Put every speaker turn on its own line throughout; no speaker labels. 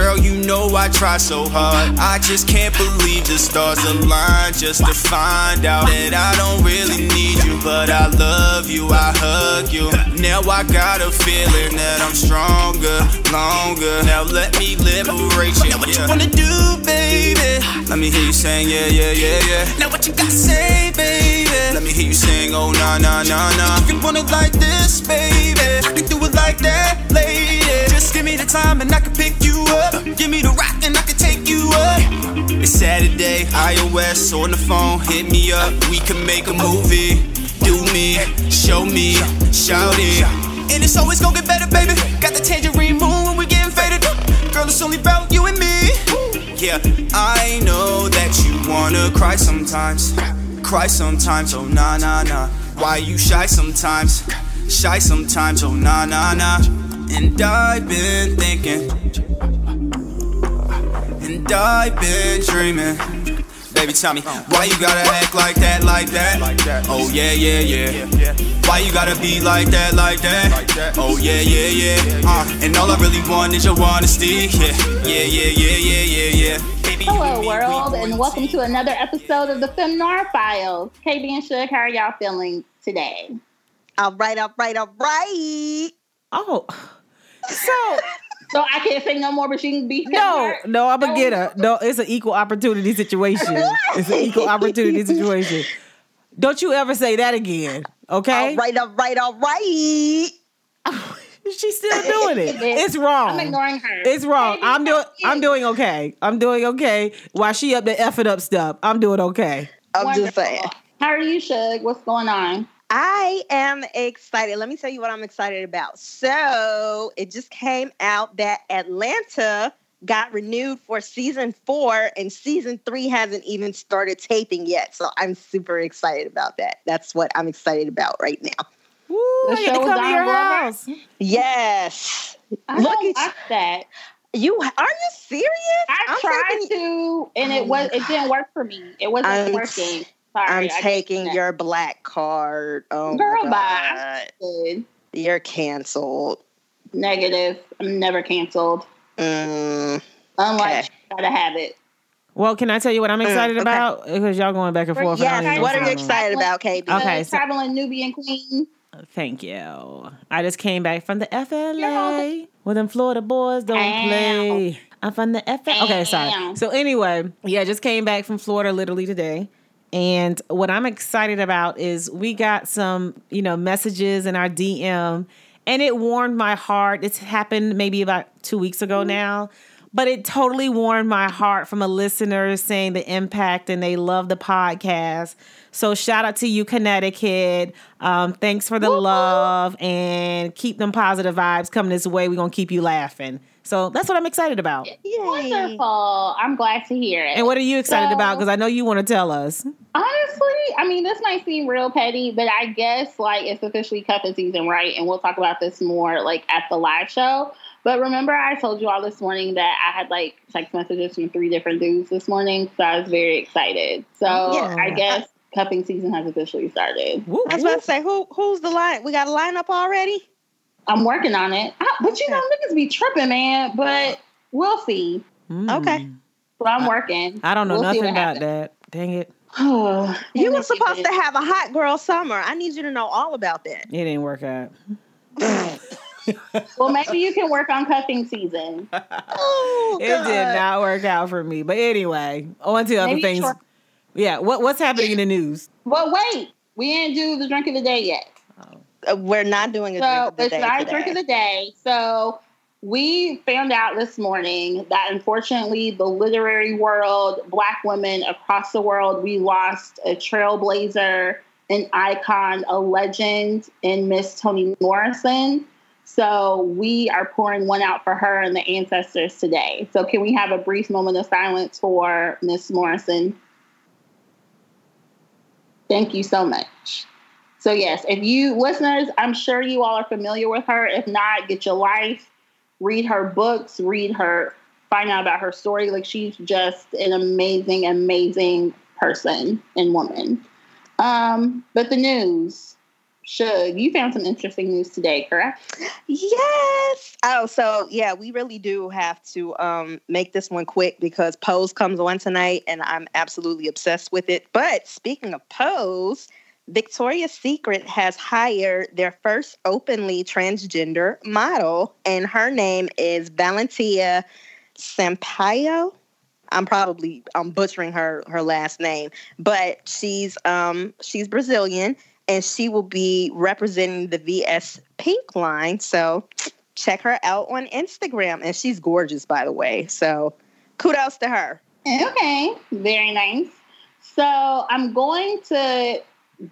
Girl, you know I try so hard. I just can't believe the stars align just to find out that I don't really need you. But I love you, I hug you. Now I got a feeling that I'm stronger, longer. Now let me liberate you. Now what you wanna do, baby? Let me hear you saying, yeah, yeah, yeah, yeah. Now what you gotta say, baby? Let me hear you sing, oh, nah, nah, nah, nah. You want it like this, baby, I can do it like that, lady. Just give me the time and I can pick you up. Give me the rock and I can take you up. It's Saturday, iOS on the phone, hit me up. We can make a movie. Do me, show me, shout it. And it's always gonna get better, baby. Got the tangerine moon when we getting faded. Girl, it's only about you and me. Yeah, I know that you wanna cry sometimes. Cry sometimes, oh nah nah nah. Why you shy sometimes? Shy sometimes, oh nah nah nah. And I've been thinking, and I've been dreaming. Baby, tell me, why you gotta act like that, like that? Oh yeah, yeah, yeah. Why you gotta be like that, like that? Oh yeah, yeah, yeah. Uh, and all I really want is your honesty. Yeah, yeah, yeah, yeah, yeah, yeah, yeah. Baby,
Hello,
and me, we
world, and welcome to another episode of the Fem Noir Files. KB and Suge, how are y'all feeling today?
All right, all right, all right.
Oh, so
So I can't say no more, but she can be Fem
no,
Noir.
no, I'm a getter. No, it's an equal opportunity situation. It's an equal opportunity situation. Don't you ever say that again, okay?
All right, all right, all right.
She's still doing it. It's wrong.
I'm ignoring her.
It's wrong. I'm doing. I'm doing okay. I'm doing okay. While she up there effing up stuff, I'm doing okay.
I'm
Wonderful.
just saying.
How are you, Suge? What's going on?
I am excited. Let me tell you what I'm excited about. So, it just came out that Atlanta got renewed for season four, and season three hasn't even started taping yet. So, I'm super excited about that. That's what I'm excited about right now.
Woo,
The
I get
show
to
with
come to
Donald
your
Glover?
house.
Yes.
I
Look
don't
at
watch that.
you. Are you serious?
I
I'm
tried
taking-
to, and it
Oh
was
my
it didn't work for me. It wasn't
I'm-
working. Sorry,
I'm taking your black card. Oh
Girl,
my
bye.
God. You're canceled.
Negative. I'm never canceled.
Mm,
Unlike
Okay.
gotta have it.
Well, can I tell you what I'm excited
okay.
about? Because y'all going back and
We're-
forth. and I
yes.
don't
What are you
what's going on.
excited about, KB?
Okay,
the
so-
traveling Nubian queen.
Thank you. I just came back from the FLA. Well, them Florida boys don't
Ow.
play. I'm from the FLA. Okay, sorry. So anyway, yeah, just came back from Florida literally today. And what I'm excited about is we got some, you know, messages in our DM and it warmed my heart. It's happened maybe about two weeks ago mm-hmm. now. But it totally warmed my heart from a listener saying the impact and they love the podcast. So shout out to you, Connecticut. Um, thanks for the love and keep them positive vibes coming this way. We're gonna keep you laughing. So that's what I'm excited about.
Yay.
Wonderful. I'm glad to hear it.
And what are you excited
So-
about? Because I know you want to tell us.
Honestly, I mean, this might seem real petty, but I guess like it's officially cuffing season, right? And we'll talk about this more like at the live show. But remember, I told you all this morning that I had like text messages from three different dudes this morning, so I was very excited. So
Yeah.
I guess cuffing season has officially started.
Woo,
I was about to say, who who's the line? We got a lineup already.
I'm working on it, I, but you
Okay.
know, niggas be tripping, man. But we'll see.
Mm.
Okay.
So I'm working.
I don't know
We'll
nothing
what
about that. Dang it.
happens.
You were supposed to have a hot girl summer. I need you to know all about that.
It didn't work out.
Well, maybe you can work on cuffing season.
Oh,
It did not work out for me. But anyway, on to other
Maybe
things.
short-
Yeah, what what's happening in the news?
Well, wait, we didn't do the drink of the day yet.
Uh, We're not doing a
So
drink of the
it's
day
not a
today.
drink of the day. So we found out this morning that unfortunately the literary world, black women across the world, we lost a trailblazer, an icon, a legend in Miss Toni Morrison. So we are pouring one out for her and the ancestors today. So can we have a brief moment of silence for Miss Morrison? Thank you so much. So yes, if you listeners, I'm sure you all are familiar with her. If not, get your life, read her books, read her, find out about her story. Like she's just an amazing, amazing person and woman. Um, but the news, Suge, you found some interesting news today, correct?
Yes. Oh, so yeah, we really do have to um, make this one quick because Pose comes on tonight, and I'm absolutely obsessed with it. But speaking of Pose, Victoria's Secret has hired their first openly transgender model, and her name is Valentina Sampaio. I'm probably I'm butchering her her last name, but she's um she's Brazilian and she will be representing the VS Pink line. So check her out on Instagram, and she's gorgeous, by the way. So kudos to her.
Okay, very nice. So I'm going to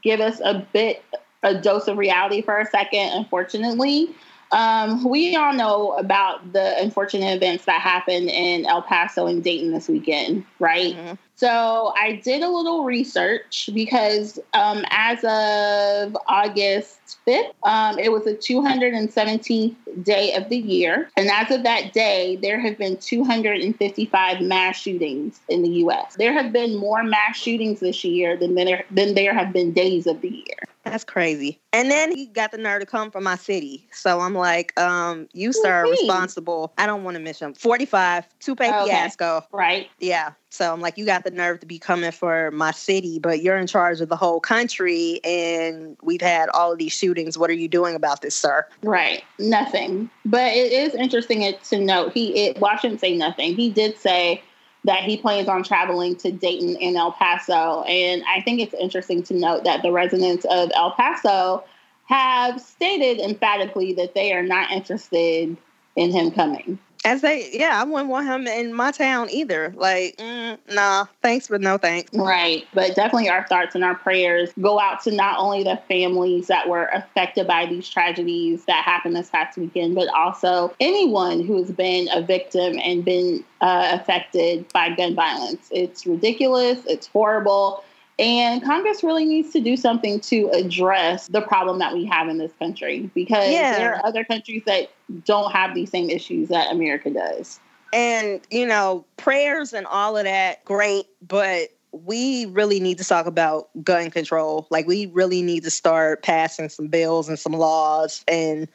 give us a bit a dose of reality for a second. Unfortunately, um, we all know about the unfortunate events that happened in El Paso and Dayton this weekend, right? Mm-hmm. So I did a little research because um, as of August 5th, um, it was the 217th day of the year. And as of that day, there have been 255 mass shootings in the U.S. There have been more mass shootings this year than there, than there have been days of the year.
That's crazy. And then he got the nerve to come from my city. So I'm like, um, you, sir, are responsible. I don't want to miss him. 45, two oh, okay. Fiasco.
Right.
Yeah. So I'm like, you got the nerve to be coming for my city, but you're in charge of the whole country and we've had all of these shootings. What are you doing about this, sir?
Right. Nothing. But it is interesting to note he it well, I shouldn't say nothing. He did say that he plans on traveling to Dayton and El Paso. And I think it's interesting to note that the residents of El Paso have stated emphatically that they are not interested in him coming.
As they, yeah, I wouldn't want him in my town either. Like, mm, nah, thanks, but no thanks.
Right. But definitely our thoughts and our prayers go out to not only the families that were affected by these tragedies that happened this past weekend, but also anyone who has been a victim and been uh, affected by gun violence. It's ridiculous. It's horrible. And Congress really needs to do something to address the problem that we have in this country because yeah. there are other countries that don't have these same issues that America does.
And, you know, prayers and all of that, great, but we really need to talk about gun control. Like, we really need to start passing some bills and some laws and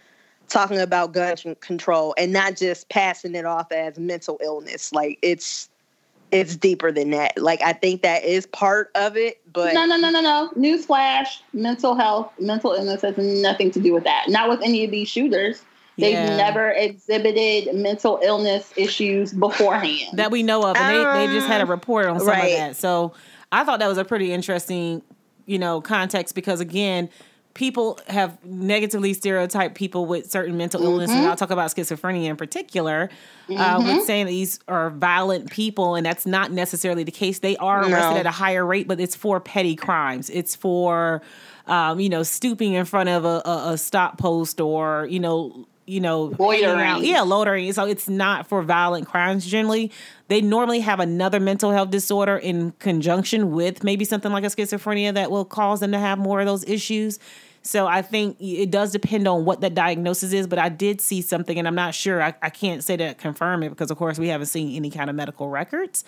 talking about gun control and not just passing it off as mental illness. Like, it's it's deeper than that. Like I think that is part of it, but
no, no, no, no, no. Newsflash: mental health, mental illness has nothing to do with that. Not with any of these shooters. They've yeah. never exhibited mental illness issues beforehand
that we know of, and um, they, they just had a um, report on some right. of that. So I thought that was a pretty interesting, you know, context because again, people have negatively stereotyped people with certain mental mm-hmm. illness, and I'll talk about schizophrenia in particular, mm-hmm. uh, with mm-hmm. saying that these are violent people, and that's not necessarily the case. They are arrested no. at a higher rate, but it's for petty crimes. It's for, um, you know, stooping in front of a, a, a stop post or, you know, you know,
loitering.
Yeah, loitering. So it's not for violent crimes generally. They normally have another mental health disorder in conjunction with maybe something like a schizophrenia that will cause them to have more of those issues. So I think it does depend on what that diagnosis is, but I did see something, and I'm not sure. I, I can't say to confirm it because, of course, we haven't seen any kind of medical records.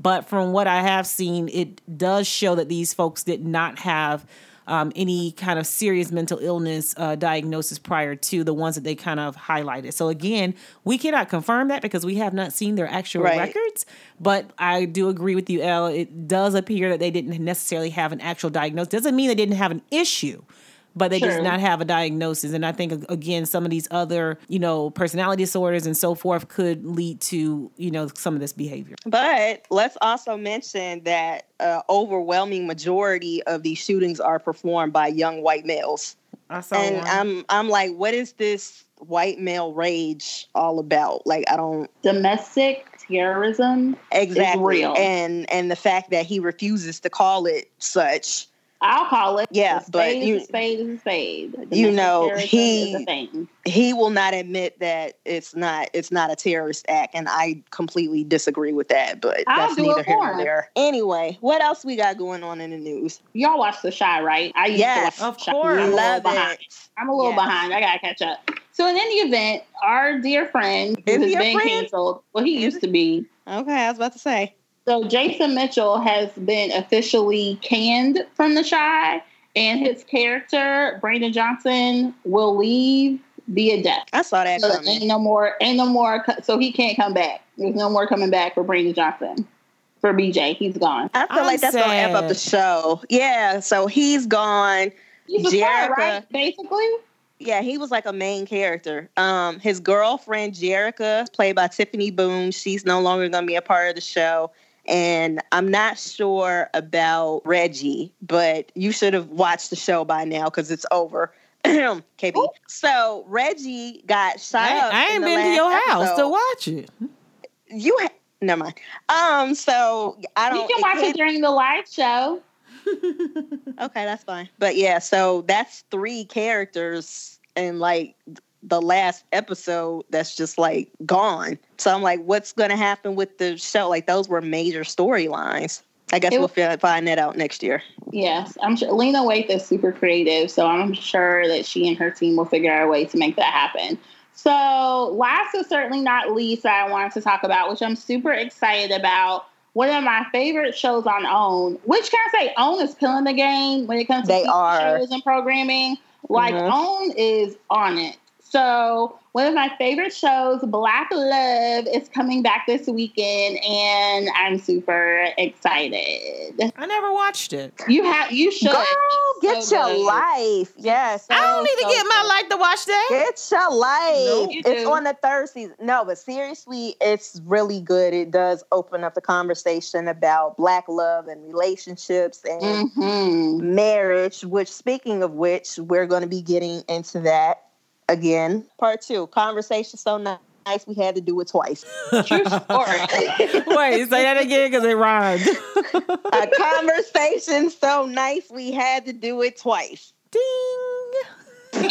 But from what I have seen, it does show that these folks did not have um, any kind of serious mental illness uh, diagnosis prior to the ones that they kind of highlighted. So again, we cannot confirm that because we have not seen their actual right. records. But I do agree with you, Elle. It does appear that they didn't necessarily have an actual diagnosis. Doesn't mean they didn't have an issue but they just not have a diagnosis. And I think again, some of these other, you know, personality disorders and so forth could lead to, you know, some of this behavior.
But let's also mention that uh, overwhelming majority of these shootings are performed by young white males. I saw and one. I'm I'm like, what is this white male rage all about? Like, I don't
domestic terrorism
exactly and and the fact that he refuses to call it such
I'll call it.
Yeah,
but
you,
is a spade is a spade.
The you know, he he will not admit that it's not it's not a terrorist act, and I completely disagree with that. But I'll that's neither here nor there. Anyway, what else we got going on in the news?
Y'all watch The Chi, right?
I used yes, to watch
of course.
I'm Love
it. I'm a little yes. behind. I gotta catch up. So in any event, our dear friend who has been friend? canceled. Well, he used to be.
Okay, I was about to say.
So Jason Mitchell has been officially canned from the Chi, and his character Brandon Johnson will leave via death.
I saw that
So
coming.
ain't no more, ain't no more. So he can't come back. There's no more coming back for Brandon Johnson. For BJ, he's gone.
I feel
I'm
like that's gonna amp up the show. Yeah, so he's gone.
He's a star,
Jerica.
right? Basically.
Yeah, he was like a main character. Um, his girlfriend Jerica, played by Tiffany Boone, she's no longer going to be a part of the show. And I'm not sure about Reggie, but you should have watched the show by now because it's over. KB.
Ooh.
So Reggie got shot
I,
up.
I
in
ain't
the
been to your house to watch it.
You ha- never mind. Um, so I don't.
You can watch
can't-
it during the live show.
Okay, that's fine. But yeah, so that's three characters in like the last episode that's just like gone. So I'm like, what's gonna happen with the show? Like those were major storylines. I guess
It-
we'll fi- find that out next year.
Yes, I'm sure Lena Waithe is super creative, so I'm sure that she and her team will figure out a way to make that happen. So, last but certainly not least, I wanted to talk about, which I'm super excited about. One of my favorite shows on OWN, which can I say OWN is killing the game when it comes to
They are.
shows and programming. Like
Mhm.
OWN is on it. So one of my favorite shows, Black Love, is coming back this weekend, and I'm super excited.
I never watched it.
You have you should
Girl, get
So
your
good.
life. Yes.
I don't
so,
need to
so
get my
good.
life to watch that.
Get your life.
No, you
it's
do.
on the third season. No, but seriously, it's really good. It does open up the conversation about black love and relationships and
Mm-hmm.
marriage, which speaking of which, we're going to be getting into that again. Part two, conversation so nice we had to do it twice.
True story.
Wait, say that again because it rhymed.
A conversation so nice we had to do it twice.
Ding.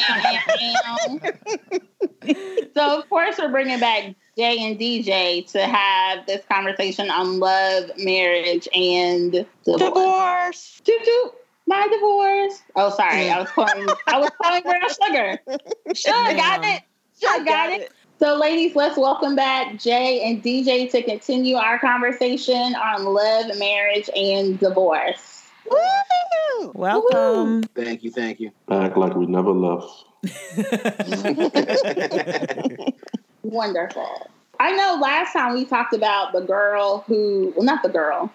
so of course we're bringing back Jay and DJ to have this conversation on love, marriage, and divorce.
Divorce.
Toot toot, my divorce. Oh, sorry, I was calling. I was calling brown sugar. Sure, got it. Sure, got it. So, ladies, let's welcome back Jay and DJ to continue our conversation on love, marriage, and divorce.
Woo!
Welcome.
Thank you, thank you.
Act like we never left.
Wonderful. I know last time we talked about the girl who, well, not the girl,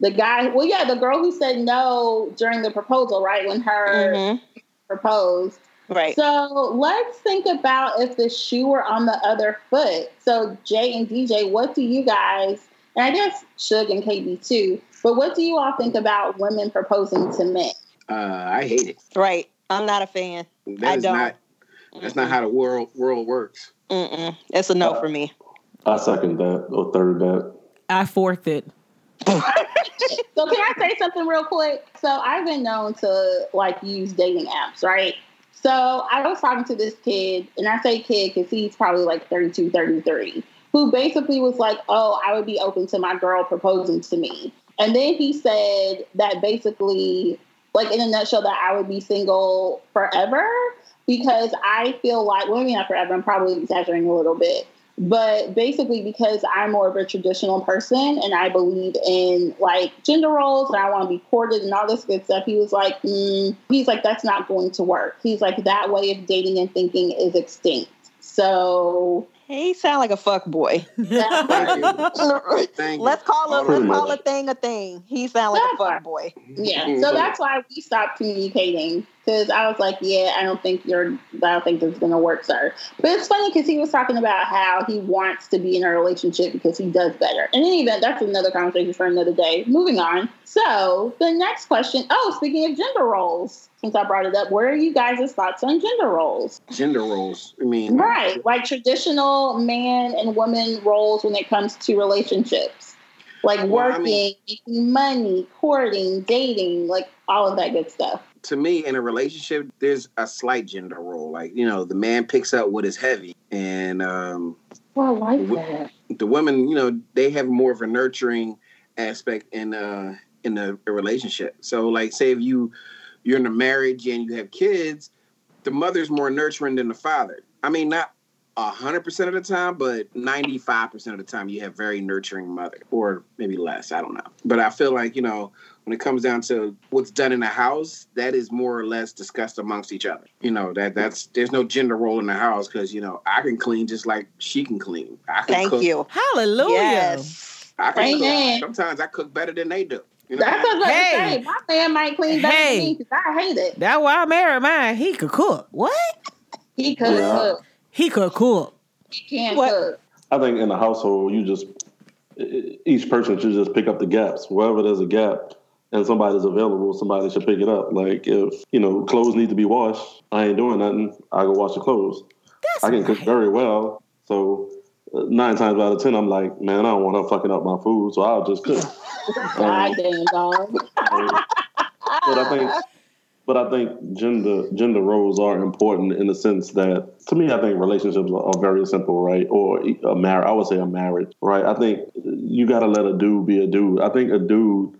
the guy, well, yeah, the girl who said no during the proposal, right? When her
Mhm.
proposed.
Right.
So let's think about if the shoe were on the other foot. So, Jay and DJ, what do you guys, and I guess Suge and KB too, but what do you all think about women proposing to men?
Uh, I hate it.
right. I'm not a fan.
That
I don't.
not. That's not how the world world works.
Mm-mm. It's a no for me.
I second that or third that.
I forfeit.
So can I say something real quick? So I've been known to like use dating apps, right? So I was talking to this kid, and I say kid because he's probably like 32, 33, who basically was like, oh, I would be open to my girl proposing to me. And then he said that basically, like in a nutshell, that I would be single forever because I feel like, well, maybe not forever, I'm probably exaggerating a little bit, but basically because I'm more of a traditional person and I believe in like gender roles and I want to be courted and all this good stuff, he was like, mm, he's like, that's not going to work. He's like, that way of dating and thinking is extinct. So
He sound like a fuck boy.
that
Thank
part-
you. Thank you.
let's call a let's call
much.
a thing a thing. He sound like a fuck boy.
yeah. So that's why we stopped communicating because I was like, yeah, I don't think you're, I don't think this is going to work, sir. But it's funny because he was talking about how he wants to be in a relationship because he does better. In any event, that's another conversation for another day. Moving on. So the next question. Oh, speaking of gender roles, since I brought it up, where are you guys' thoughts on gender roles?
gender roles. I mean,
Right, like traditional man and woman roles when it comes to relationships, like
Well,
working,
I mean-
making money, courting, dating, like all of that good stuff.
To me, in a relationship, there's a slight gender role. Like you know, the man picks up what is heavy, and um,
Well, I like that.
the women, you know, they have more of a nurturing aspect in uh in a, a relationship. So, like, say if you you're in a marriage and you have kids, the mother's more nurturing than the father. I mean, not hundred percent of the time, but ninety five percent of the time you have very nurturing mother, or maybe less. I don't know. But I feel like you know when it comes down to what's done in the house, that is more or less discussed amongst each other. You know that that's there's no gender role in the house because you know I can clean just like she can clean. I can
Thank
cook.
you.
Hallelujah.
Yes.
I can
Amen.
cook. Sometimes I cook better than they do. You know?
That's what I was about
Hey.
say. My man might clean better
Hey.
than me because I hate it.
That's why I married mine. He could cook. What?
He could
Yeah.
cook.
He could cook.
He can't
What?
cook.
I think in the household, you just each person should just pick up the gaps. Wherever there's a gap and somebody's available, somebody should pick it up. Like if you know clothes need to be washed, I ain't doing nothing. I go wash the clothes.
That's
I can cook very well, so uh, nine times out of ten, I'm like, man, I don't want her fucking up my food, so I'll just cook.
God damn dog.
but I think, but I think gender gender roles are important in the sense that, to me, I think relationships are, very simple, right? Or a marriage, I would say a marriage, right? I think you got to let a dude be a dude. I think a dude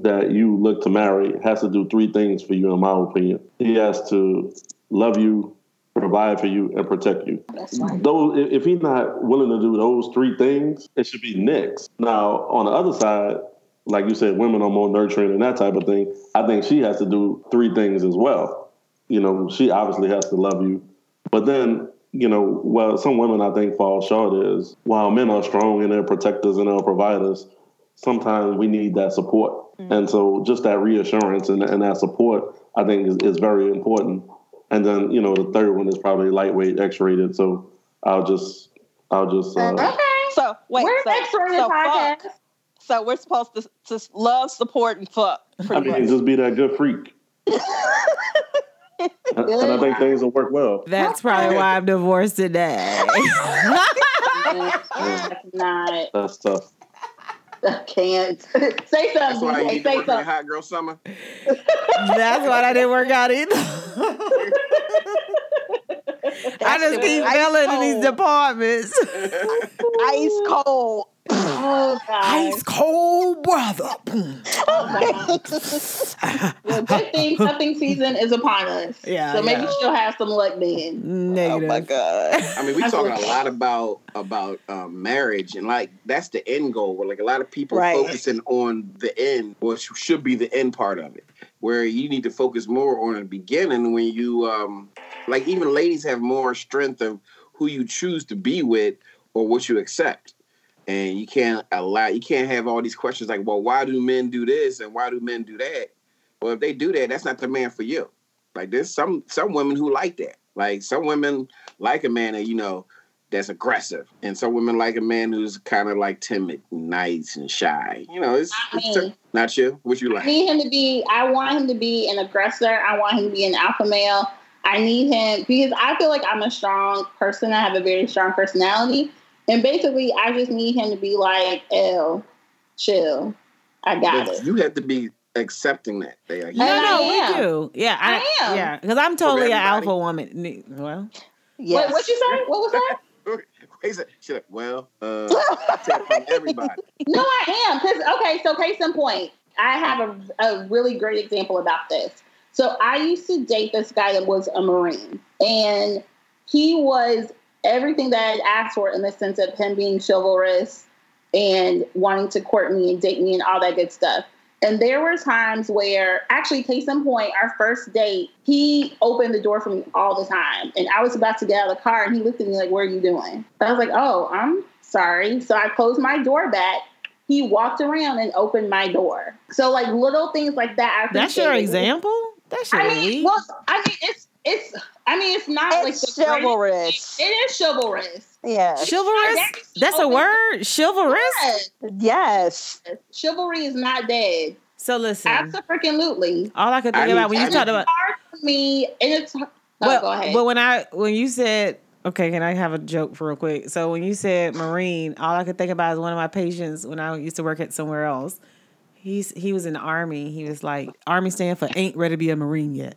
that you look to marry has to do three things for you, in my opinion. He has to love you, provide for you, and protect you
right.
those if he's not willing to do those three things, it should be next. Now, on the other side, like you said, women are more nurturing and that type of thing. I think she has to do three things as well. You know, she obviously has to love you, but then you know, well, some women I think fall short is while men are strong and they're protectors and they're providers, sometimes we need that support. And so just that reassurance and, and that support, I think is, is very important. And then, you know, the third one is probably lightweight, X-rated. So I'll just, I'll just, uh,
Okay.
So wait,
We're
so,
next on
so
podcast.
fuck. So we're supposed to just love, support, and fuck.
I
Pretty
mean,
much.
just be that good freak. and, and I think things will work well.
That's probably why I'm divorced today.
That's not.
That's tough.
I can't. say
That's
something.
why you
DJ.
need to
Say
work in
something.
hot girl summer.
That's why I didn't work out either. I just keep
was
failing in these departments.
Ice cold.
Oh God.
Ice cold brother.
Oh, Well, good thing cuffing season is upon us.
Yeah,
So maybe
yeah.
she'll have some luck then.
Negative.
Oh my god.
I mean, we
That's
talking a lot about about um, marriage and like that's the end goal. Where like a lot of people
Right.
focusing on the end, which should be the end part of it. Where you need to focus more on the beginning when you um like even ladies have more strength of who you choose to be with or what you accept. And you can't allow you can't have all these questions like, well, why do men do this and why do men do that? Well, if they do that, that's not the man for you. Like there's some some women who like that. Like some women like a man that you know that's aggressive, and some women like a man who's kind of like timid, nice, and shy. You know, it's,
Not
it's
me.
not you. What you like I
need him to be. I want him to be an aggressor. I want him to be an alpha male. I need him because I feel like I'm a strong person. I have a very strong personality, and basically, I just need him to be like, "L, chill. I got
But
it."
you have to be accepting that. They like,
No,
I
no,
am.
we do. Yeah, I,
I am.
Yeah, because I'm totally an alpha woman. Well,
Yes.
Wait, what you say? What was that?
he said, she's like, well, uh, I take from everybody.
No, I am. Because okay, so case in point, I have a, a really great example about this. So I used to date this guy that was a Marine, and he was everything that I asked for in the sense of him being chivalrous and wanting to court me and date me and all that good stuff. And there were times where, actually, case in point, our first date, he opened the door for me all the time. And I was about to get out of the car, and he looked at me like, What are you doing? I was like, Oh, I'm sorry. So I closed my door back. He walked around and opened my door. So, like, little things like that. I
that's your example. That shit
I mean, well, I mean, it's, it's, I mean, it's not like
It's
the greatest-
chivalrous.
It is chivalrous.
Yeah.
Chivalrous.
That's-
That's a word. Chivalrous.
Yes.
Yes.
Chivalry is not dead.
So listen,
Absolutely.
all I could think
I
about
need-
when you
I
talked about
hard for me, and it's. Oh,
well,
go ahead.
but when I when you said okay, can I have a joke for real quick? So when you said Marine, all I could think about is one of my patients when I used to work at somewhere else. He's he was in the army. He was like, Army stand for ain't ready to be a Marine yet.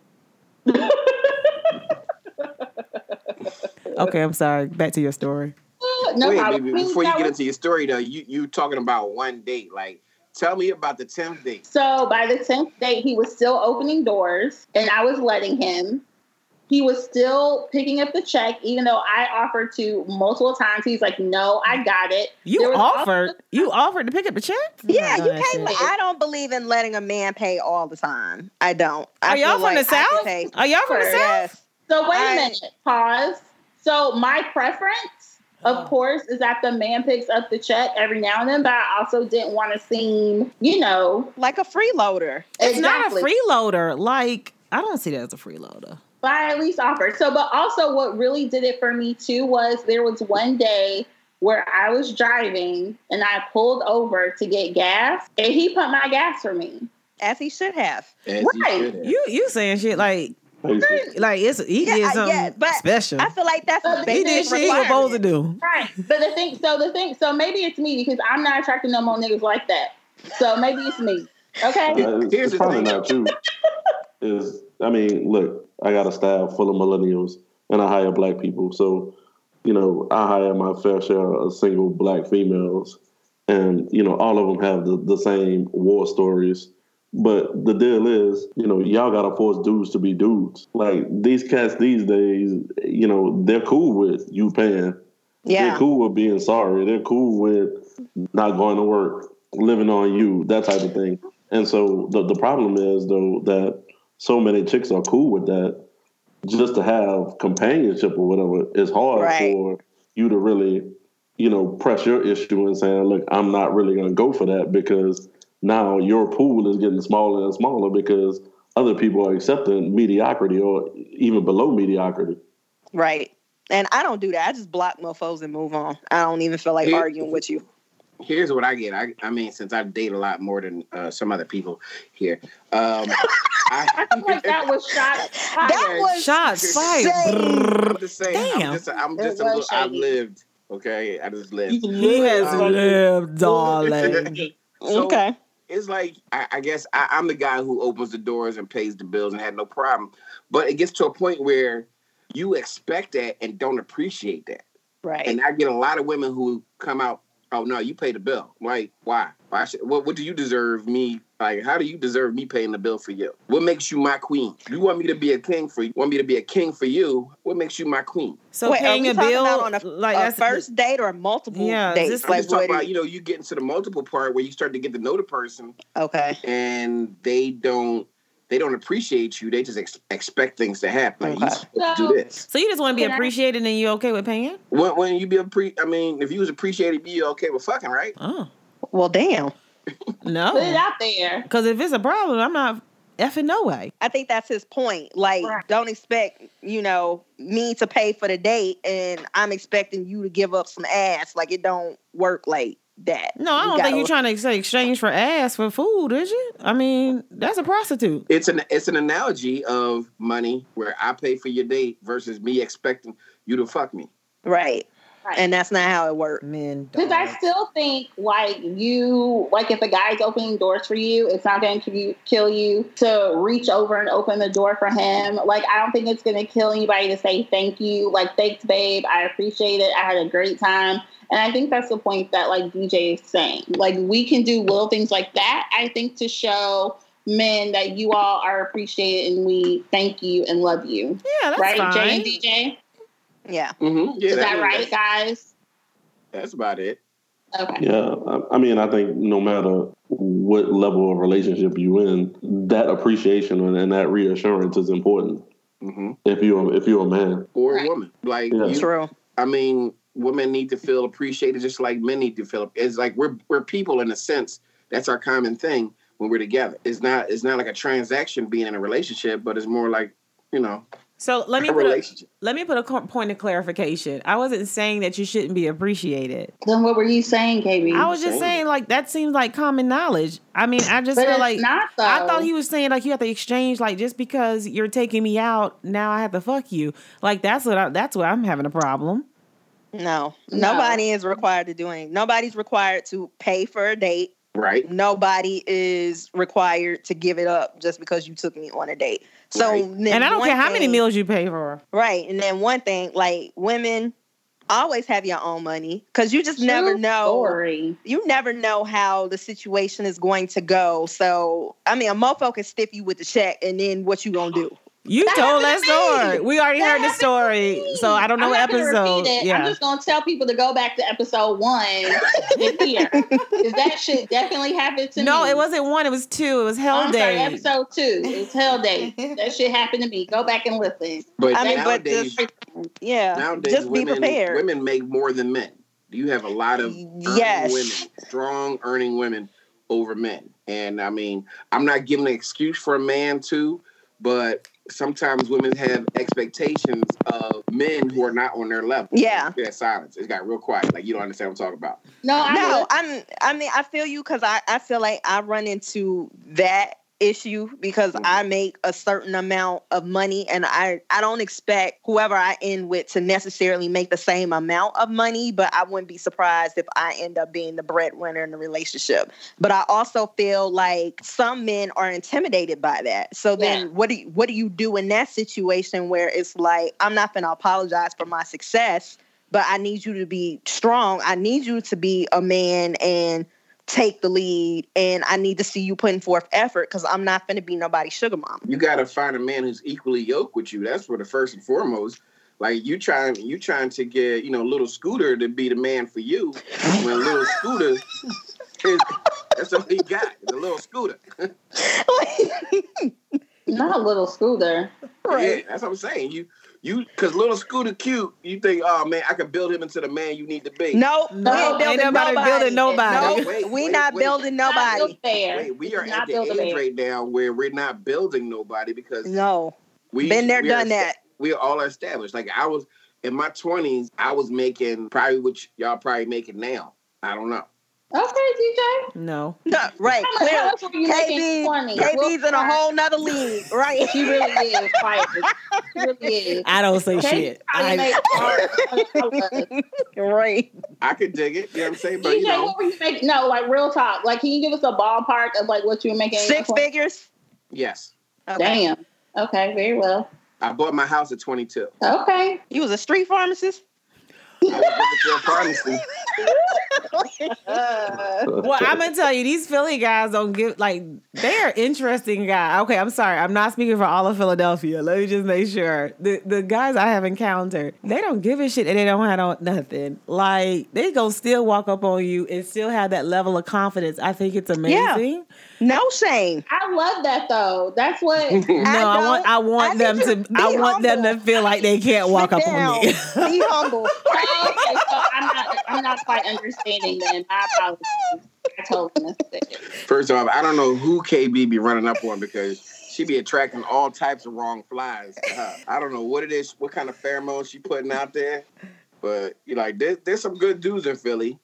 Okay, I'm sorry. Back to your story.
Uh, no
Wait, baby, before you get into your story though, you you talking about one date. Like, tell me about the tenth date.
So by the tenth date, he was still opening doors, and I was letting him. he was still picking up the check, even though I offered to multiple times. He's like, "No, I got it."
You offered.
also-
You offered to pick up the check.
Yeah,
Oh,
you
that's
can't.
it.
I don't believe in letting a man pay all the time. I don't. I
Are y'all from
like
the south?
pay-
Are y'all from the south?
Yes.
So wait a
I-
minute. Pause. So my preference,
Oh.
of uh-huh. course, is that the man picks up the check every now and then, but I also didn't want to seem, you know,
Like a freeloader.
It's
exactly.
not a freeloader. Like I don't see that as a freeloader.
But I at least offered. So, but also what really did it for me too was there was one day where I was driving and I pulled over to get gas and he put my gas for me.
As he should have.
As you
Right.
should have.
You you saying shit like
Basic.
like it's he
Yeah,
did
I-
something
yeah, but
special.
I feel like that's a
But
he did shit he was supposed to do.
Right. But the thing, so the thing, so maybe it's me because I'm not attracting no more niggas like that. So maybe it's me. Okay.
Uh, it's,
Here's
it's
the
probably
thing.
not you. Is I mean, look, I got a staff full of millennials, and I hire black people. So, you know, I hire my fair share of single black females, and you know, all of them have the, the same war stories. But the deal is, you know, y'all gotta force dudes to be dudes. Like these cats these days, you know, they're cool with you paying.
Yeah.
They're cool with being sorry. They're cool with not going to work, living on you, that type of thing. And so the the problem is though that so many chicks are cool with that. Just to have companionship or whatever is hard
Right.
for you to really, you know, press your issue and saying, "Look, I'm not really going to go for that because now your pool is getting smaller and smaller because other people are accepting mediocrity or even below mediocrity."
Right. And I don't do that. I just block mofos and move on. I don't even feel like
Here-
arguing with you.
Here's what I get. I, I mean, since I date a lot more than uh, some other people here, um,
I feel like that was shot
That was
Shots fired.
shady.
I'm just saying.
Damn.
I'm just. I'm
It
just a
was
little. I've lived. Okay, I just lived.
He has
Um,
lived, darling.
So,
okay.
It's like I, I guess I, I'm the guy who opens the doors and pays the bills and had no problem. But it gets to a point where you expect that and don't appreciate that.
Right.
And I get a lot of women who come out, oh no, you pay the bill. Like, why? Why should what what do you deserve me? Like, how do you deserve me paying the bill for you? What makes you my queen? You want me to be a king for you? Want me to be a king for you? What makes you my queen?
So
Wait, are
paying
we
a bill
about on a,
like
a
that's
first date or multiple
Yeah,
dates?
this-
I'm
like
just talking about, you know, you get into the multiple part where you start to get to know the person
okay.
and they don't they don't appreciate you. They just ex- expect things to happen. Like,
Okay.
you supposed to
So-
do this.
So you just want to be
Can I-
appreciated and you okay with paying?
When, when you be a pre, I mean, if you was appreciated, be okay with fucking, right?
Oh
Well, damn.
Put it
no,
out there.
because if it's a problem, I'm not effing no way.
I think that's his point. Like,
Right.
don't expect, you know, me to pay for the date and I'm expecting you to give up some ass. Like, it don't work like that.
No, I don't think you're trying to say exchange for ass for food, is you? I mean, that's a prostitute.
It's an it's an analogy of money where I pay for your date versus me expecting you to fuck me.
Right.
Right.
And that's not how it works.
Men.
Because I still think, like you, like if a guy's opening doors for you, it's not going to kill you to reach over and open the door for him. Like I don't think it's going to kill anybody to say thank you. Like thanks, babe. I appreciate it. I had a great time. And I think that's the point that like DJ is saying. Like we can do little things like that. I think to show men that you all are appreciated and we thank you and love you.
Yeah, that's
right,
fine.
Jay and DJ?
Yeah.
Mm-hmm. Yeah,
is that
that-
right, guys?
That's about it.
Okay.
Yeah, I- I mean, I think no matter what level of relationship you're in, that appreciation and, and that reassurance is important.
Mm-hmm.
If you if you're a man,
Or
Right.
a woman, like
Yeah.
you,
True.
I mean, women need to feel appreciated just like men need to feel. It's like we're we're people in a sense. That's our common thing when we're together. It's not it's not like a transaction being in a relationship, but it's more like you know
So let me put a, let me put a point of clarification. I wasn't saying that you shouldn't be appreciated.
Then what were you saying, KB?
I was just
saying.
saying like that seems like common knowledge. I mean, I just
but
feel
it's
like
not.
I thought he was saying like you have to exchange like just because you're taking me out, now I have to fuck you. Like that's what I, that's what I'm having a problem.
No.
No.
Nobody is required to do anything. Nobody's required to pay for a date.
right.
Nobody is required to give it up just because you took me on a date. So,
Right.
And I don't care how many meals you pay for.
Right. And then one thing, like women always have your own money because you just
True
never know.
Story.
You never know how the situation is going to go. So, I mean, a mofo can stiff you with the check and then what you going to do?
You
That
told that
to
story.
me.
We already
That
heard the story, so I don't know
I'm
what
not gonna
episode.
repeat it. I'm just gonna tell people to go back to episode one and hear. Because that shit definitely happened to me.
No, it wasn't one. It was two. It was oh, Hell
I'm sorry,
Day.
episode two. It's Hell Day. that shit happened to me. Go back and listen.
But
I mean, but
nowadays,
just yeah,
nowadays
just be
women
prepared.
women make more than men. You have a lot of
Yes.
women, strong earning women over men. And I mean, I'm not giving an excuse for a man too, but sometimes women have expectations of men who are not on their level.
Yeah.
That silence. It got real quiet. Like you don't understand what I'm talking about.
No, I
no,
know.
I'm. I mean, I feel you because I, I feel like I run into that issue because
Mhm.
I make a certain amount of money and I I don't expect whoever I end with to necessarily make the same amount of money, but I wouldn't be surprised if I end up being the breadwinner in the relationship. But I also feel like some men are intimidated by that. So then
Yeah.
what do you, what do you do in that situation where it's like I'm not going to apologize for my success, but I need you to be strong. I need you to be a man and take the lead and I need to see you putting forth effort because I'm not going to be nobody's sugar mom.
You gotta find a man who's equally yoked with you. That's for the first and foremost. Like you trying you trying to get, you know, little scooter to be the man for you when little scooter is that's all he got. The little scooter.
Not a little scooter. Right.
Yeah, that's what I'm saying. You you cause little scooter cute, you think, oh man, I could build him into the man you need to be.
No,
No,
we ain't
ain't
building
nobody
nobody.
building nobody.
No,
Wait,
we
wait,
not
wait.
building nobody.
Wait, we are
Not
at the
build
age
bear.
right now where we're not building nobody because
No,
we
been there,
we are
done that.
we all are all established. Like I was in my twenties, I was making probably what y'all probably making now. I don't know.
Okay, DJ.
No.
No, right.
How much, how
Clear.
much were making in
KB,
20?
KB's in a whole nother league, right?
She really is. Quiet. She really is.
I don't say
Okay,
shit. I,
make more than I was.
right.
I could dig it. You know what I'm saying? But
DJ,
you know,
what were you making? No, like real talk. Like, can you give us a ballpark of like what you were making?
Six figures.
yes.
Okay.
Damn. Okay, very well.
I bought my house at 22.
Okay.
You was a street pharmacist.
Well, I'm gonna tell you, these Philly guys don't give like they are interesting guys. Okay, I'm sorry, I'm not speaking for all of Philadelphia. Let me just make sure the the guys I have encountered, they don't give a shit and they don't have no, nothing. Like they gonna still walk up on you and still have that level of confidence. I think it's amazing.
No shame.
I love that though. That's what.
No, I,
don't.
want I want
I
them to
you to
I want them to feel like they can't walk
Sit
up on me.
Be humble.
Okay, so I'm not. I'm not quite understanding. Then my apologies. I totally missed it.
First off, I don't know who KB be running up on because she be attracting all types of wrong flies. I don't know what it is, what kind of pheromones she putting out there, but you like there, there's some good dudes in Philly,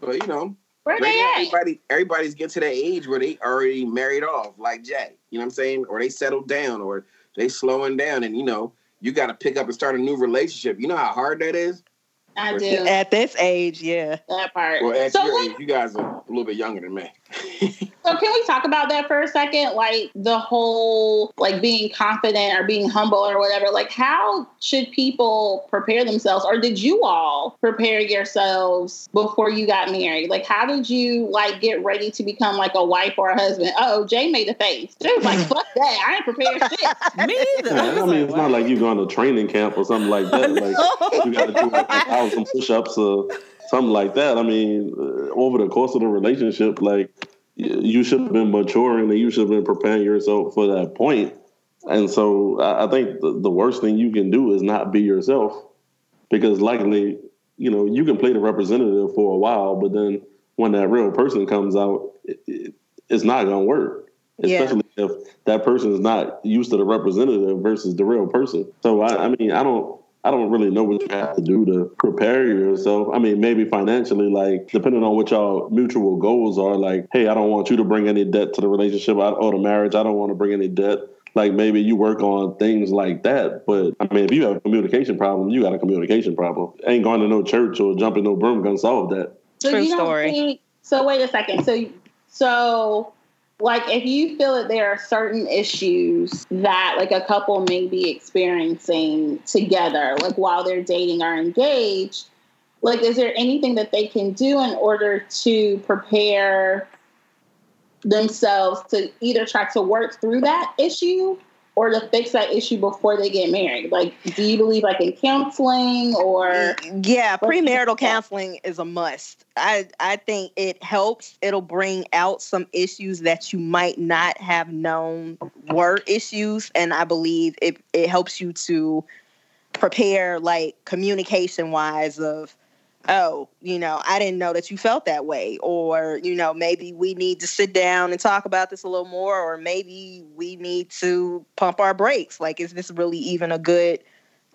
but you know,
Where
right
they
now,
at?
everybody everybody's getting to that age where they already married off, like Jay. You know what I'm saying? Or they settled down, or they slowing down, and you know, you got to pick up and start a new relationship. You know how hard that is.
I do
At this age, yeah.
that part.
Well, at
so,
your
what,
age, you guys are a little bit younger than me.
So can we talk about that for a second? Like the whole like being confident or being humble or whatever. Like how should people prepare themselves, or did you all prepare yourselves before you got married? Like how did you like get ready to become like a wife or a husband? Oh, Jay made a face. Jay was like, "Fuck that! I ain't prepared shit."
me either.
Yeah,
I,
I mean,
like,
it's not like you going to training camp or something like that. Like you got to do like a thousand push-ups or something like that. I mean, uh, over the course of the relationship, like y- you should have been maturing and you should have been preparing yourself for that point. And so I I think the, the worst thing you can do is not be yourself because likely, you know, you can play the representative for a while, but then when that real person comes out, it, it, it's not going to work.
Yeah.
Especially if that person is not used to the representative versus the real person. So I, I mean, I don't, I don't really know what you have to do to prepare yourself. I mean, maybe financially, like depending on what y'all mutual goals are. Like, hey, I don't want you to bring any debt to the relationship I- or the marriage. I don't want to bring any debt. Like maybe you work on things like that. But I mean, if you have a communication problem, you got a communication problem. Ain't going to no church or jumping no broom gonna solve that.
So
True
you don't
story.
think? So wait a second. So so like if you feel that there are certain issues that like a couple may be experiencing together, like while they're dating or engaged, like is there anything that they can do in order to prepare themselves to either try to work through that issue or to fix that issue before they get married? Like, do you believe like in counseling or?
Yeah, premarital counseling is a must. I I think it helps. It'll bring out some issues that you might not have known were issues, and I believe it it helps you to prepare like communication wise of oh, you know, I didn't know that you felt that way. Or, you know, maybe we need to sit down and talk about this a little more, or maybe we need to pump our brakes. Like, is this really even a good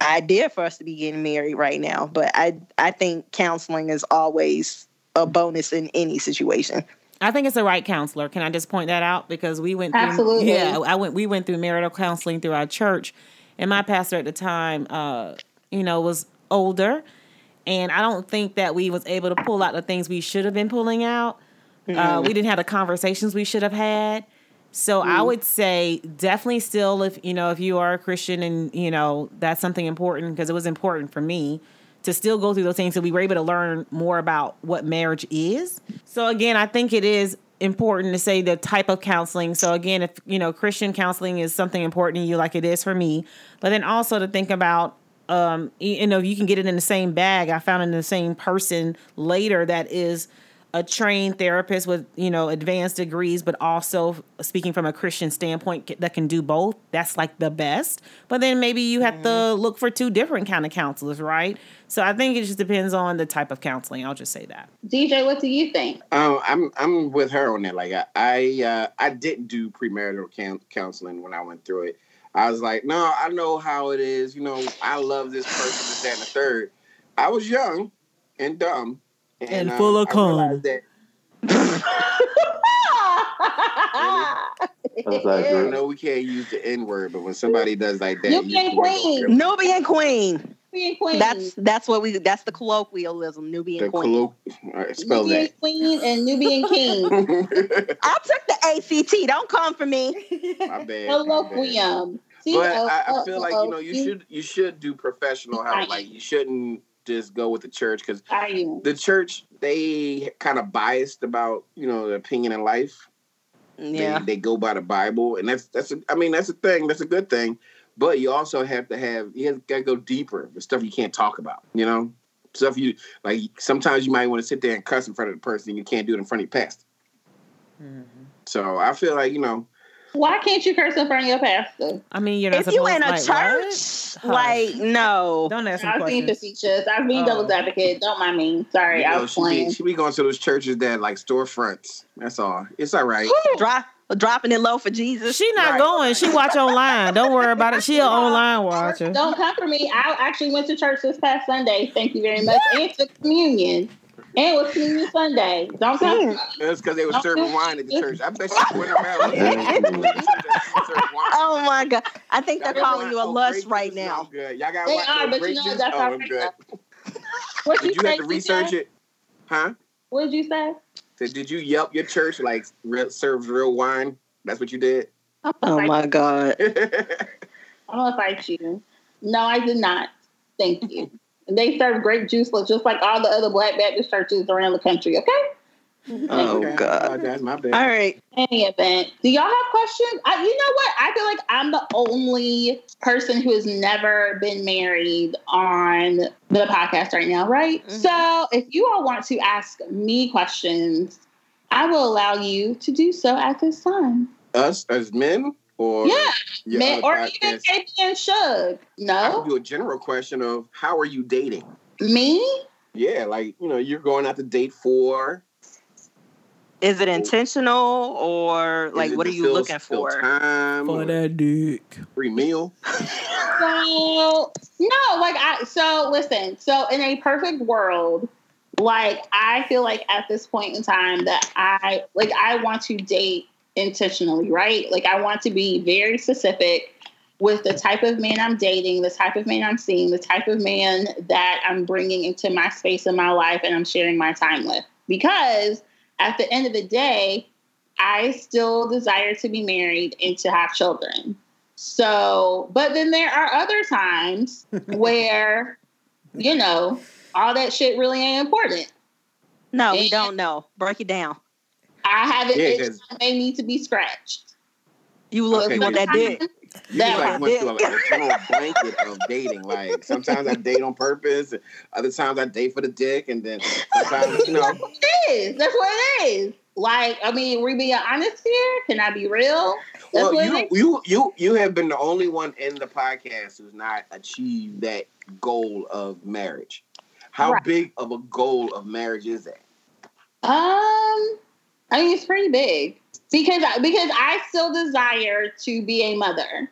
idea for us to be getting married right now? But I I think counseling is always a bonus in any situation.
I think it's the right counselor. Can I just point that out? Because we went
through Absolutely.
Yeah, I went we went through marital counseling through our church. And my pastor at the time uh, you know, was older and I don't think that we was able to pull out the things we should have been pulling out. Uh, mm-hmm. Uh, we didn't have the conversations we should have had. So mm-hmm. I would say definitely still if you know if you are a Christian and you know that's something important because it was important for me to still go through those things so we were able to learn more about what marriage is. So again, I think it is important to say the type of counseling. So again, if you know Christian counseling is something important to you like it is for me, but then also to think about um, you know, you can get it in the same bag. I found it in the same person later that is a trained therapist with you know advanced degrees but also speaking from a christian standpoint that can do both. That's like the best. But then maybe you have mm-hmm. to look for two different kind of counselors right? So i think it just depends on the type of counseling. I'll just say that.
Dj what do you think?
Um, i'm i'm with her on that. Like i i, uh, I didn't do premarital counseling when i went through it I was like, no, I know how it is. You know, I love this person, this, that, and the third. I was young and dumb.
And, and uh, full of cum. That-
I know we can't use the N word, but when somebody does like that,
Nubian queen, Nubian queen. Nubian queen. That's that's what we. That's the colloquialism. Nubian the queen. Collo-
right, spell Nubian that.
queen and Nubian king.
I took the ACT. Don't come for me.
My bad.
Colloquium
but I, I, feel like you know you should you should do professional help. Like you shouldn't just go with the church because the church they kind of biased about you know the opinion in life.
Yeah,
they, they go by the Bible, and that's that's a, I mean that's a thing. That's a good thing. But you also have to have you got to go deeper. The stuff you can't talk about. You know, stuff you like. Sometimes you might want to sit there and cuss in front of the person. And you can't do it in front of your pastor. Mm-hmm. So I feel like you know
why can't you curse in front of your pastor? I
mean, you're not
if you in a like, church, what? like no.
Don't ask
I've
questions.
seen facetious. I've been oh. devil's advocate. Don't mind me. Sorry, you know, I was
she
playing.
Be, she be going to those churches that like storefronts. That's all. It's all right.
Drop dropping it low for Jesus.
She not right. going. She watch online. Don't worry about it. She an online watcher.
Don't come for me. I actually went to church this past Sunday. Thank you very much. and took communion. And it was Communion Sunday. Don't come.
That's because they were serving wine at the church. I bet she went around.
oh my god! I think they're calling you a lust right now.
Good. Y'all got
they are, but you know that's oh, I'm good.
What did you, you have to research it? Huh?
What did you say?
So did you yelp your church like re- serves real wine? That's what you did.
Oh my god!
I'm gonna fight you. No, I did not. Thank you. And they serve grape juice just like all the other Black Baptist churches around the country. Okay.
Oh okay. God!
That's my bad.
All right.
Any event, do y'all have questions? I, you know what? I feel like I'm the only person who has never been married on the podcast right now, right? Mm-hmm. So if you all want to ask me questions, I will allow you to do so at this time.
Us as men or
yeah, man, or even KB and Suge. No, I
can do a general question of how are you dating?
Me?
Yeah, like you know, you're going out to date for.
Is it intentional or like what are you looking for?
Time
for that dick.
Free meal.
so no, like I so listen. So in a perfect world, like I feel like at this point in time that I like I want to date intentionally, right? Like I want to be very specific with the type of man I'm dating, the type of man I'm seeing, the type of man that I'm bringing into my space in my life and I'm sharing my time with. Because at the end of the day, I still desire to be married and to have children. So, but then there are other times where, you know, all that shit really ain't important.
No, and, we don't know. Break it down.
I have it. Yeah, may need to be scratched.
You look. Okay, you want that dick?
You
That
just like went through like a general blanket of dating. Like sometimes I date on purpose, and other times I date for the dick, and then sometimes you know.
That's what it is. That's what it is. Like, I mean, we being honest here. Can I be real? That's
Well, you you you you have been the only one in the podcast who's not achieved that goal of marriage. How
Right.
big of a goal of marriage is that?
Um, I mean, it's pretty big because I, because I still desire to be a mother,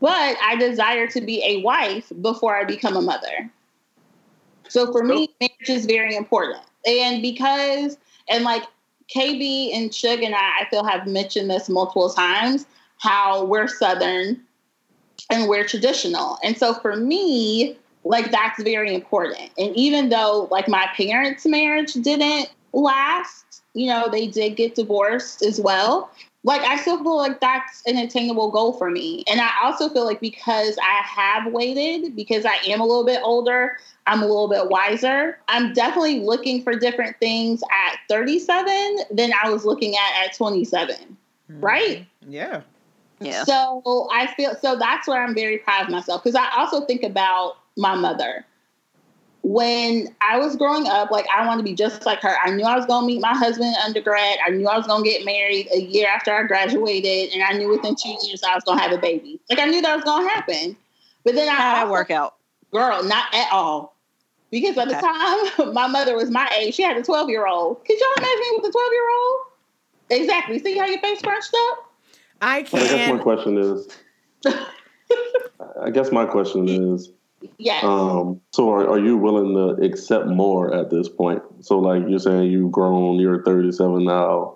but I desire to be a wife before I become a mother. So for me, marriage is very important, and because and like KB and Suge and I, I feel have mentioned this multiple times how we're Southern and we're traditional, and so for me, like that's very important. And even though like my parents' marriage didn't last, you know, they did get divorced as well. Like I still feel like that's an attainable goal for me. And I also feel like because I have waited, because I am a little bit older, I'm a little bit wiser. I'm definitely looking for different things at 37 than I was looking at at 27. Mm-hmm. Right?
Yeah.
Yeah.
So I feel so that's where I'm very proud of myself because I also think about my mother. When I was growing up, like I wanted to be just like her. I knew I was going to meet my husband in undergrad. I knew I was going to get married a year after I graduated, and I knew within two years I was going to have a baby. Like I knew that was going to happen. But then I
How'd that
also-
work out?
girl, not at all. Because at the time, my mother was my age. She had a 12 year old. Could y'all imagine me with a 12 year old? Exactly. See how your face scrunched up?
I can.
I guess my question is. I guess my question is.
Yes.
Um, so are, are you willing to accept more at this point? So like you're saying you've grown, you're 37 now,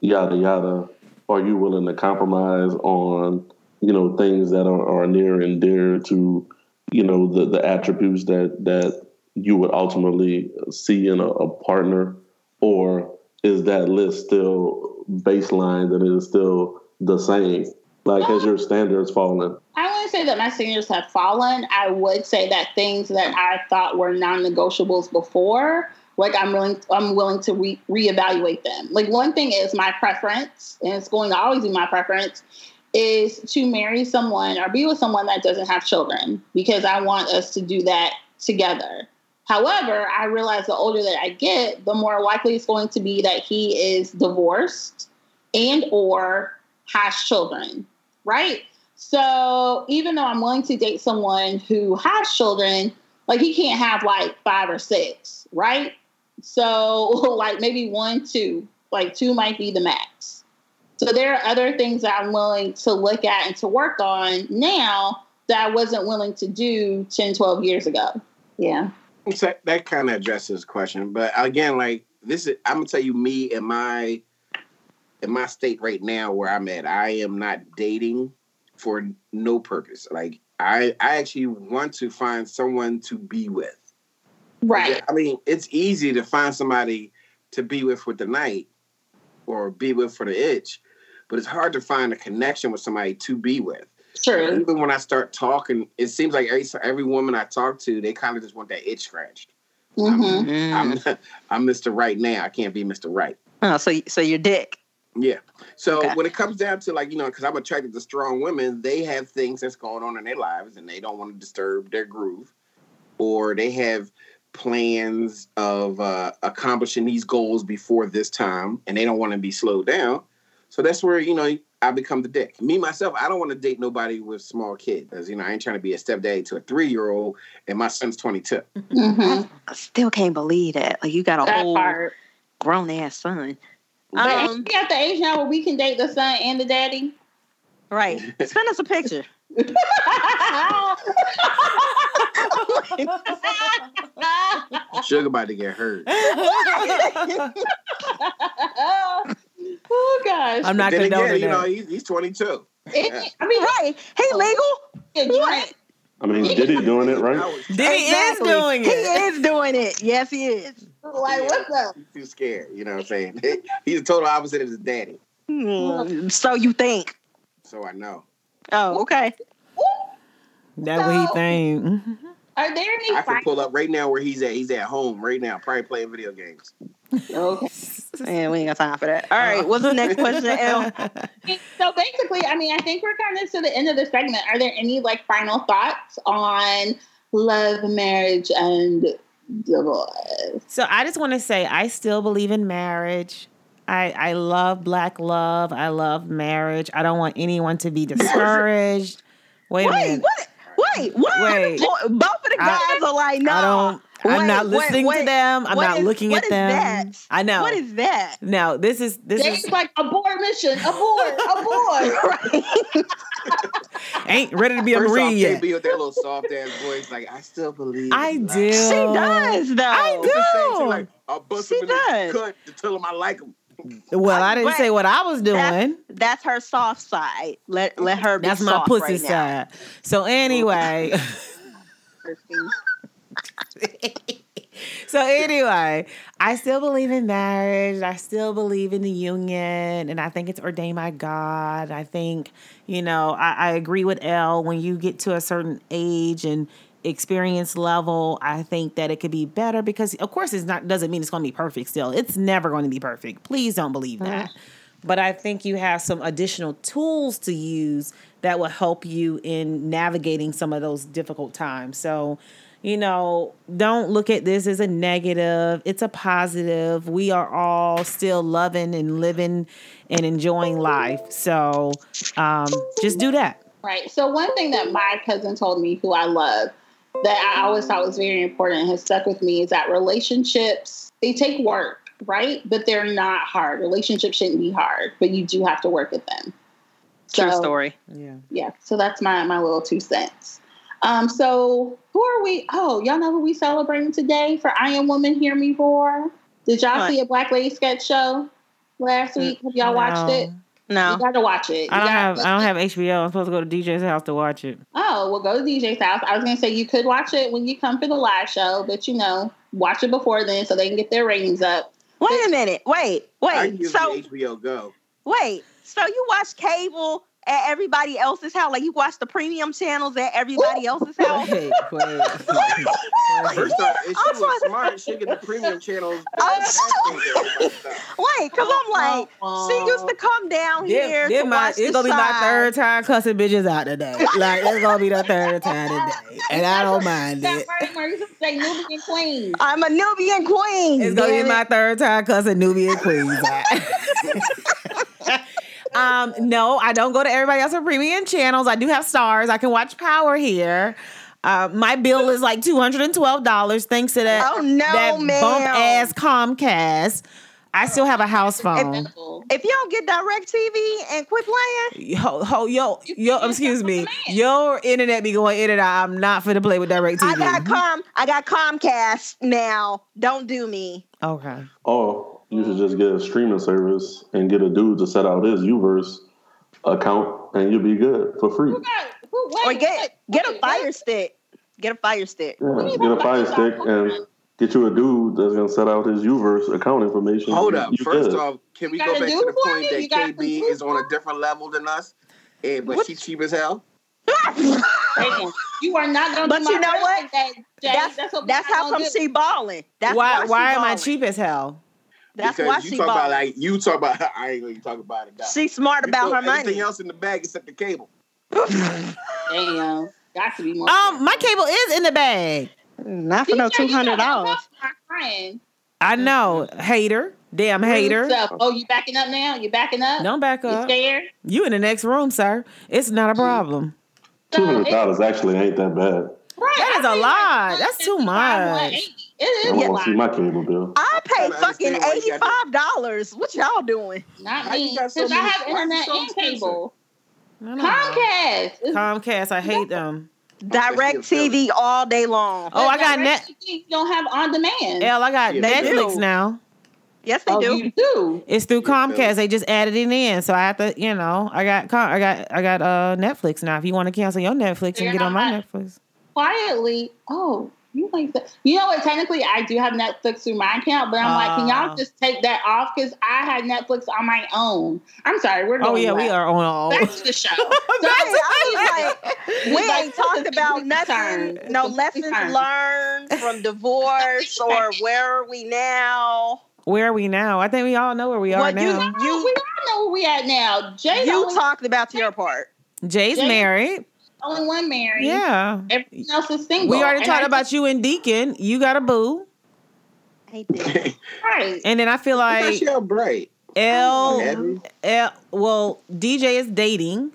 yada yada. Are you willing to compromise on, you know, things that are, are near and dear to, you know, the, the attributes that that you would ultimately see in a, a partner? Or is that list still baseline that it is still the same? Like has your standards fallen?
I say that my standards have fallen. I would say that things that I thought were non-negotiables before, like I'm willing, I'm willing to re- reevaluate them. Like one thing is my preference, and it's going to always be my preference, is to marry someone or be with someone that doesn't have children because I want us to do that together. However, I realize the older that I get, the more likely it's going to be that he is divorced and or has children, right? So even though I'm willing to date someone who has children, like he can't have like five or six, right? So like maybe one, two, like two might be the max. So there are other things that I'm willing to look at and to work on now that I wasn't willing to do 10, 12 years ago. Yeah.
So that kind of addresses the question, but again, like this is, I'm gonna tell you, me in my in my state right now where I'm at, I am not dating for no purpose. Like I, I actually want to find someone to be with.
Right.
I mean, it's easy to find somebody to be with for the night or be with for the itch, but it's hard to find a connection with somebody to be with.
True.
Even when I start talking, it seems like every every woman I talk to, they kind of just want that itch scratched.
hmm
Mm.
I'm I'm Mr. Right now. I can't be Mr. Right.
Oh, so so your dick.
Yeah. So
Okay.
when it comes down to like you know, because I'm attracted to strong women, they have things that's going on in their lives, and they don't want to disturb their groove, or they have plans of uh, accomplishing these goals before this time, and they don't want to be slowed down. So that's where you know I become the dick. Me myself, I don't want to date nobody with small kids, because you know I ain't trying to be a stepdaddy to a three year old, and my son's 22.
hmm
I still can't believe that. Like you got a
That
whole grown ass son.
But
Um,
ain't we at the age now where we can date the son and the daddy?
right. Send us a picture.
Sugar about to get hurt.
oh gosh.
I'm not
going to
condoning
you know, he's, he's 22.
It- I mean,
Right. Hey, legal.
a drink.
I mean, Diddy doing it right?
I was
Diddy
Exactly.
is doing it.
He
it.
is doing it. Yes, he is.
Like, what's up?
too scared. You know what I'm saying? He's the total opposite of his daddy.
Hmm, So you think?
So I know.
Oh, okay.
That's what he think.
Are there any
I can pull up right now where he's at. He's at home right now, probably playing video games.
Okay.
Man, we ain't got time for that. All right, what's the next question, L?
So basically, I mean, I think we're kind of to the end of the segment. Are there any like final thoughts on love, marriage, and divorce?
So I just want to say I still believe in marriage. I, I love black love. I love marriage. I don't want anyone to be discouraged. Wait a minute.
what? Wait, what?
Wait.
Both of the guys
I-
are like, no.
I don't. I'm
Wait,
not listening
wait.
to them. I'm
What
not
is-
looking
what
at
is
them.
that?
I know.
What is that?
no, this is this
James
is
like a abort mission, abort, abort.
ain't ready to be a
First
marine
off,
yet.
KB with that little soft ass voice, like I still believe.
I
in
do.
love."
She does, though.
I
It's the same
do.
shit, like I'll bust
She
him in
does.
cut to tell him I like him.
Well, I didn't
Wait,
say what I was doing.
That's, that's her soft side. Let let her be soft.
That's my pussy
right now.
side. So anyway. so anyway, I still believe in marriage. I still believe in the union, and I think it's ordained by God. I think, you know, I, I agree with L. When you get to a certain age and experience level, I think that it could be better because, of course, it's not doesn't mean it's going to be perfect. Still, it's never going to be perfect. Please don't believe that. Mm-hmm. But I think you have some additional tools to use that will help you in navigating some of those difficult times. So, you know, don't look at this as a negative. It's a positive. We are all still loving and living and enjoying life. So, um, just do that.
Right. So one thing that my cousin told me, who I love, that I always thought was very important and has stuck with me is that relationships they take work, right? But they're not hard. Relationships shouldn't be hard, but you do have to work at them.
True
So,
story.
Yeah.
Yeah. So that's my my little two cents. Um. So who are we? Oh, y'all know who we celebrating today for I Am Woman, Hear Me Roar? Did y'all
What?
see a Black Lady sketch show last week? Have y'all watched it?
No.
You gotta watch it. You
I don't have I don't have HBO. I'm supposed to go to DJ's house to watch it.
Oh, well, go to DJ's house. I was gonna say you could watch it when you come for the live show, but you know, watch it before then so they can get their ratings up.
Wait a minute. Wait.
I
Wait.
give
So
you HBO Go.
wait. So you watch cable at everybody else's house? Like you watch the premium channels at everybody else's house?
Wait, wait.
First off, if
I'm
she was
sorry.
smart, she get the premium channels.
Wait, cause I'm uh-uh. like, she used to come down
Then-
here
then
to
my-
watch
it's gonna be my third time cussing bitches out today. Like it's gonna be the third time today, and I don't mind
That
it.
part where you used say Nubian Queen.
I'm a Nubian queen.
It's gonna be
damn
my third time cussing Nubian queens out. Um, no, I don't go to everybody else's premium channels. I do have Starz. I can watch Power here. Uh, my bill is like two hundred and twelve dollars thanks to that
Oh, no,
that
ma'am.
bump ass Comcast. I still have a house phone.
If you don't get direct TV and quit playing,
Ho, ho, yo, yo, excuse me. Your internet be going in and out. I'm not finna play with direct
I got
TV.
Com I got Comcast now. Don't do me.
Okay.
Or you should just get a streaming service and get a dude to set out his Uverse account, and you'll be good for free.
Who got, who, wait,
Or get get a fire stick. Get a fire stick.
Yeah, get a fire stick and get you a dude that's gonna set out his Uverse account information.
Hold up.
you
First
good.
off, can we go back to the point
you?
that
You
KB is on a different level than us, and but
What?
she cheap as hell?
You are not gonna
But
do my
you know what?
birthday, Jay.
That's
That's, what
that's how
gonna
come she balling. That's
why
why, she
why am I cheap as hell?
That's
because
why
you
she
talk
balling.
about like you talk about. I ain't gonna talk about it. Now.
She's smart
You
about
throw
her
Everything else in the bag except the cable.
Damn. Got to be more.
Um, my cable is in the bag.
Not for no two hundred
gotta
dollars.
help my friend.
I know, hater, damn hater.
So, oh, you backing up now? You backing up?
Don't back
You
up.
scared?
You in the next room, sir. It's not a problem.
Two
So,
hundred
it-
dollars actually ain't that bad.
Right.
That is
I
a
think
lot.
like
That's too
155,
much.
180. It
I
is a
want to see my cable bill.
I pay
trying to
fucking
understand why you
eighty
got
five dollars. What y'all doing?
Not
How you
me.
got so
Because I have
why is it
internet
so
and cable.
I don't know.
Comcast.
Comcast, I hate them.
Direct TV all day long.
Oh, I got
Direct
net.
You don't have on demand.
L, I got
Yeah,
they
Netflix
do.
now.
Yes, they
oh,
do.
you do.
It's through
Yeah,
Comcast. They just added it in, so I have to, you know, I got, Com- I got, I got uh Netflix now. If you want to cancel your Netflix and
You're
get on my Netflix,
Quietly. Oh, You like that? You know what? Technically, I do have Netflix through my account, but I'm like, can y'all
Oh.
just take that off? Because I had Netflix on my own. I'm sorry, we're oh, going.
Oh yeah, we are on all.
Back to the show.
Right, I was like, we
Like,
ain't talked about nothing.
turned.
No lessons
turned.
learned from divorce or where are we now?
Where are we now? I think we all know where we are
Well, you-
now.
You, we all know where we at now. Jay,
You
only,
talked about your part.
Jay's
Jay-
married.
Only one married.
Yeah.
Everything else is single.
We already
And
talked
I
about you and Deacon. You got a boo.
Hey, Dick.
Right.
And then I feel
I
like
thought bright.
L, L, well, DJ is dating.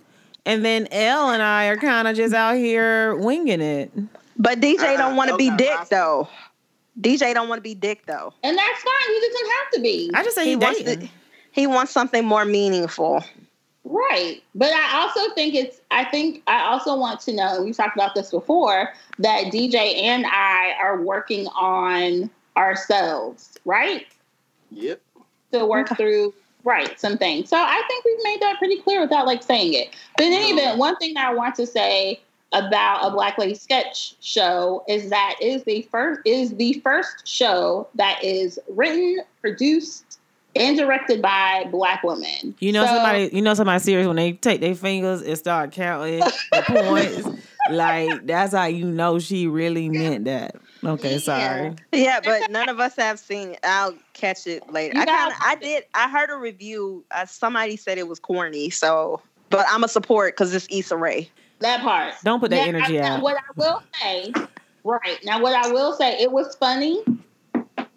And then L and I are kind of just out here winging it.
But DJ
Uh-uh,
don't want to be dick
I-
though. DJ don't want to be dick though.
And that's fine. He doesn't have to be.
I just say
He
he
wants to, he wants something more meaningful.
Right. But I also think it's, I think I also want to know, we've talked about this before, that DJ and I are working on ourselves, right?
Yep.
To work through, right, some things. So I think we've made that pretty clear without like saying it. But in any event, one thing that I want to say about a Black Lady Sketch show is that is the first is the first show that is written, produced, and directed by black women.
You know
So-
somebody. You know somebody serious when they take their fingers and start counting the points. Like that's how you know she really meant that. Okay, sorry.
Yeah, but none of us have seen. it. I'll catch it later.
You
I kind of, I did. I heard a review. Uh, somebody said it was corny. So, but I'm a support because it's Issa Rae.
That part.
Don't put that
Now,
energy
now,
out.
What I will say, right now, what I will say, it was funny,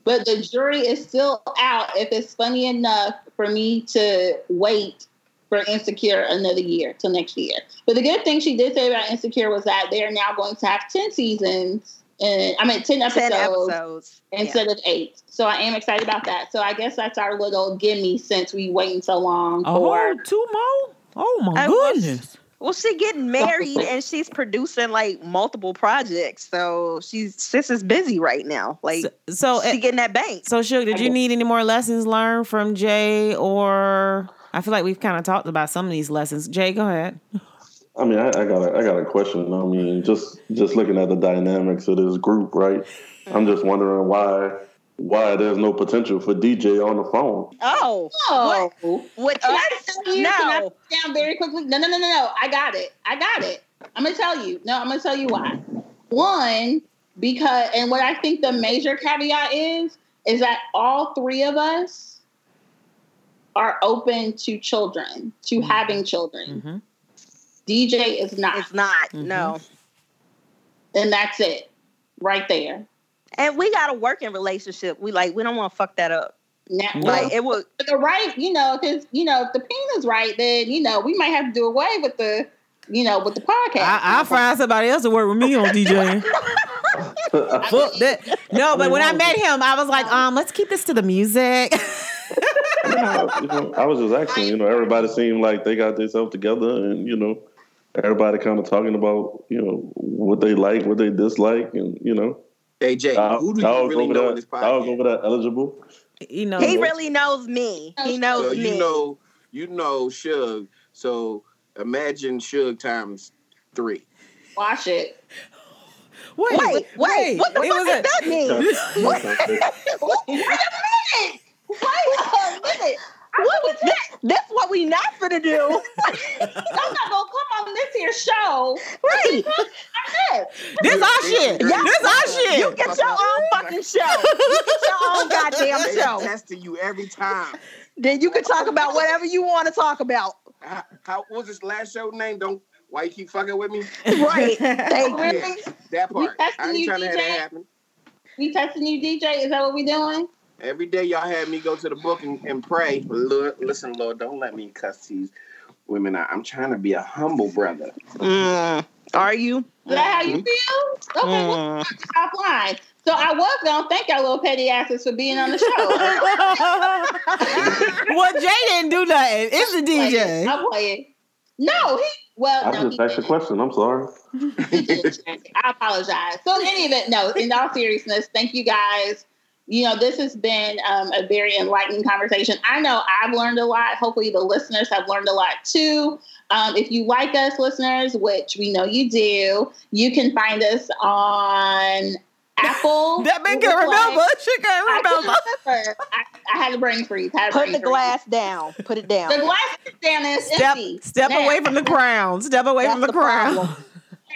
but the jury is still out if it's funny enough for me to wait for Insecure another year till next year. But the good thing she did say about Insecure was that they are now going to have ten seasons, and I mean ten episodes,
Ten episodes. Yeah.
instead of eight. So I am excited about that. So I guess that's our little gimme since we waiting so long oh, for.
Oh, two more? Oh my
I was-
goodness.
Well, she getting married and she's producing like multiple projects. So she's sis is busy right now. Like
So, so,
she eh, getting that bank.
so Suge, did you need any more lessons learned from Jay or? I feel like we've kind of talked about some of these lessons. Jay, go ahead.
I mean, I, I got a, I got a question. I mean, just just looking at the dynamics of this group, right? I'm mm-hmm. just wondering why why there's no potential for DJ on the phone.
Oh,
Oh,
with
Can I tell you? Can I
No.
put down very quickly? No, no, no, no, no. I got it. I got it. I'm gonna tell you. No, I'm gonna tell you why. One, because and what I think the major caveat is is that all three of us are open to children, to having children.
Mhm.
DJ is not,
It's not.
Mhm.
No.
and that's it, right there.
And we got a working relationship. We like we don't want to fuck that up.
Now,
Like it would.
The right, you know, because you know, if the penis is right, then you know we might have to do away with the, you know, with the podcast.
I, I'll find somebody else to work with me on DJing. Fuck that. No, but when I met him, I was like, um, let's keep this to the music.
you know, I was just asking. You know, everybody seemed like they got themselves together, and you know, everybody kind of talking about you know what they like, what they dislike, and you know,
Hey Jay,
dog,
who do
dog
you really
over
know
there,
in this
dog
podcast?
over there eligible.
you know,
He really knows me. He knows
So
me.
you know, you know Suge. So imagine Suge times three.
Watch it.
wait,
wait, wait, What the
it
fuck
was
does that mean?
Wait a minute. Wait a minute.
What was that? That's what we not finna do.
I'm not gonna come on this here show.
Right.
This our shit.
Yeah.
This our shit.
You get your own fucking show. You get your own goddamn show.
They
show.
testing you every time.
Then you can talk about whatever you want to talk about.
How, how what was this last show name? Don't why you keep fucking with me?
Right. Thank you.
Really?
That part. I ain't
you,
trying to have
DJ?
that happen.
We testing you, DJ? Is that what we doing?
Every day y'all had me go to the book and, and pray. Lord, listen, Lord, don't let me cuss these women out. I'm trying to be a humble brother.
Mm. Are you?
Is that how you feel? Okay, well,
Mm.
top line. So I was gonna thank y'all little petty asses for being on the show.
well, Jay didn't do nothing. It's the DJ.
I'm playing. No, he well
I
no,
just
he
asked a question. I'm sorry.
I apologize. So in any event, no, in all seriousness, thank you guys. You know, this has been um, a very enlightening conversation. I know I've learned a lot. Hopefully, the listeners have learned a lot too. Um, if you like us, listeners, which we know you do, you can find us on Apple.
that man can remember. She can
I, can
remember.
remember. I, I had a brain freeze. Had a
Put
brain
the
freeze.
glass down. Put it down.
The glass is down it's
Step,
empty.
step
Now,
away from the crown. Step away
That's
from the,
the
crown.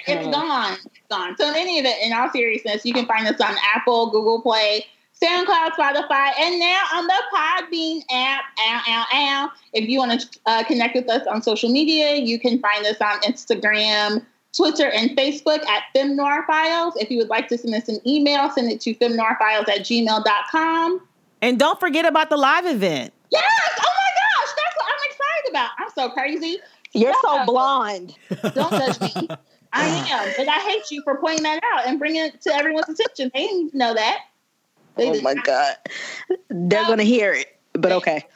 It's gone. It's gone. So in any of it, in all seriousness, you can find us on Apple, Google Play, SoundCloud, Spotify, and now on the Podbean app. Ow, ow, ow. If you want to uh, connect with us on social media, you can find us on Instagram, Twitter, and Facebook at FemNoir Files. If you would like to send us an email, send it to femnoirfiles at gmail.com.
And don't forget about the live event.
Yes! Oh my gosh! That's what I'm excited about. I'm so crazy.
You're so
Yeah.
blonde.
Don't judge me. I am, but I hate you for pointing that out and bringing it to everyone's attention. They didn't know that.
Oh my god. They're gonna hear it. But okay.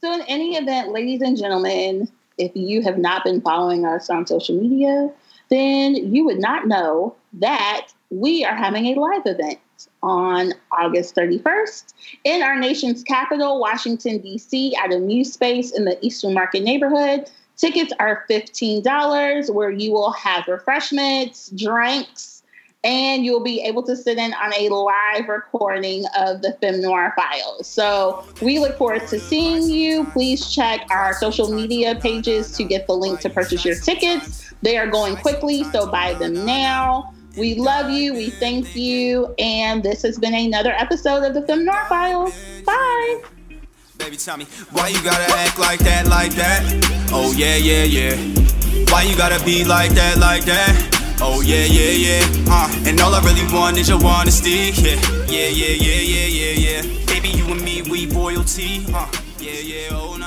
So, in any event, ladies and gentlemen, if you have not been following us on social media, then you would not know that we are having a live event on August 31st in our nation's capital, Washington, D.C., at a new Space in the Eastern Market neighborhood. Tickets are $15, where you will have refreshments, drinks, and you'll be able to sit in on a live recording of the Femme Noir files. So we look forward to seeing you. Please check our social media pages to get the link to purchase your tickets. They are going quickly, so buy them now. We love you. We thank you. And this has been another episode of the Femme Noir Files. Bye.
Baby, tell me, why you gotta act like that, like that? Oh, yeah, yeah, yeah. Why you gotta be like that, like that? Oh yeah, yeah, yeah. Uh, and all I really want is your honesty. Yeah, yeah, yeah, yeah, yeah, yeah. Baby, you and me, we royalty. Uh, yeah, yeah, oh.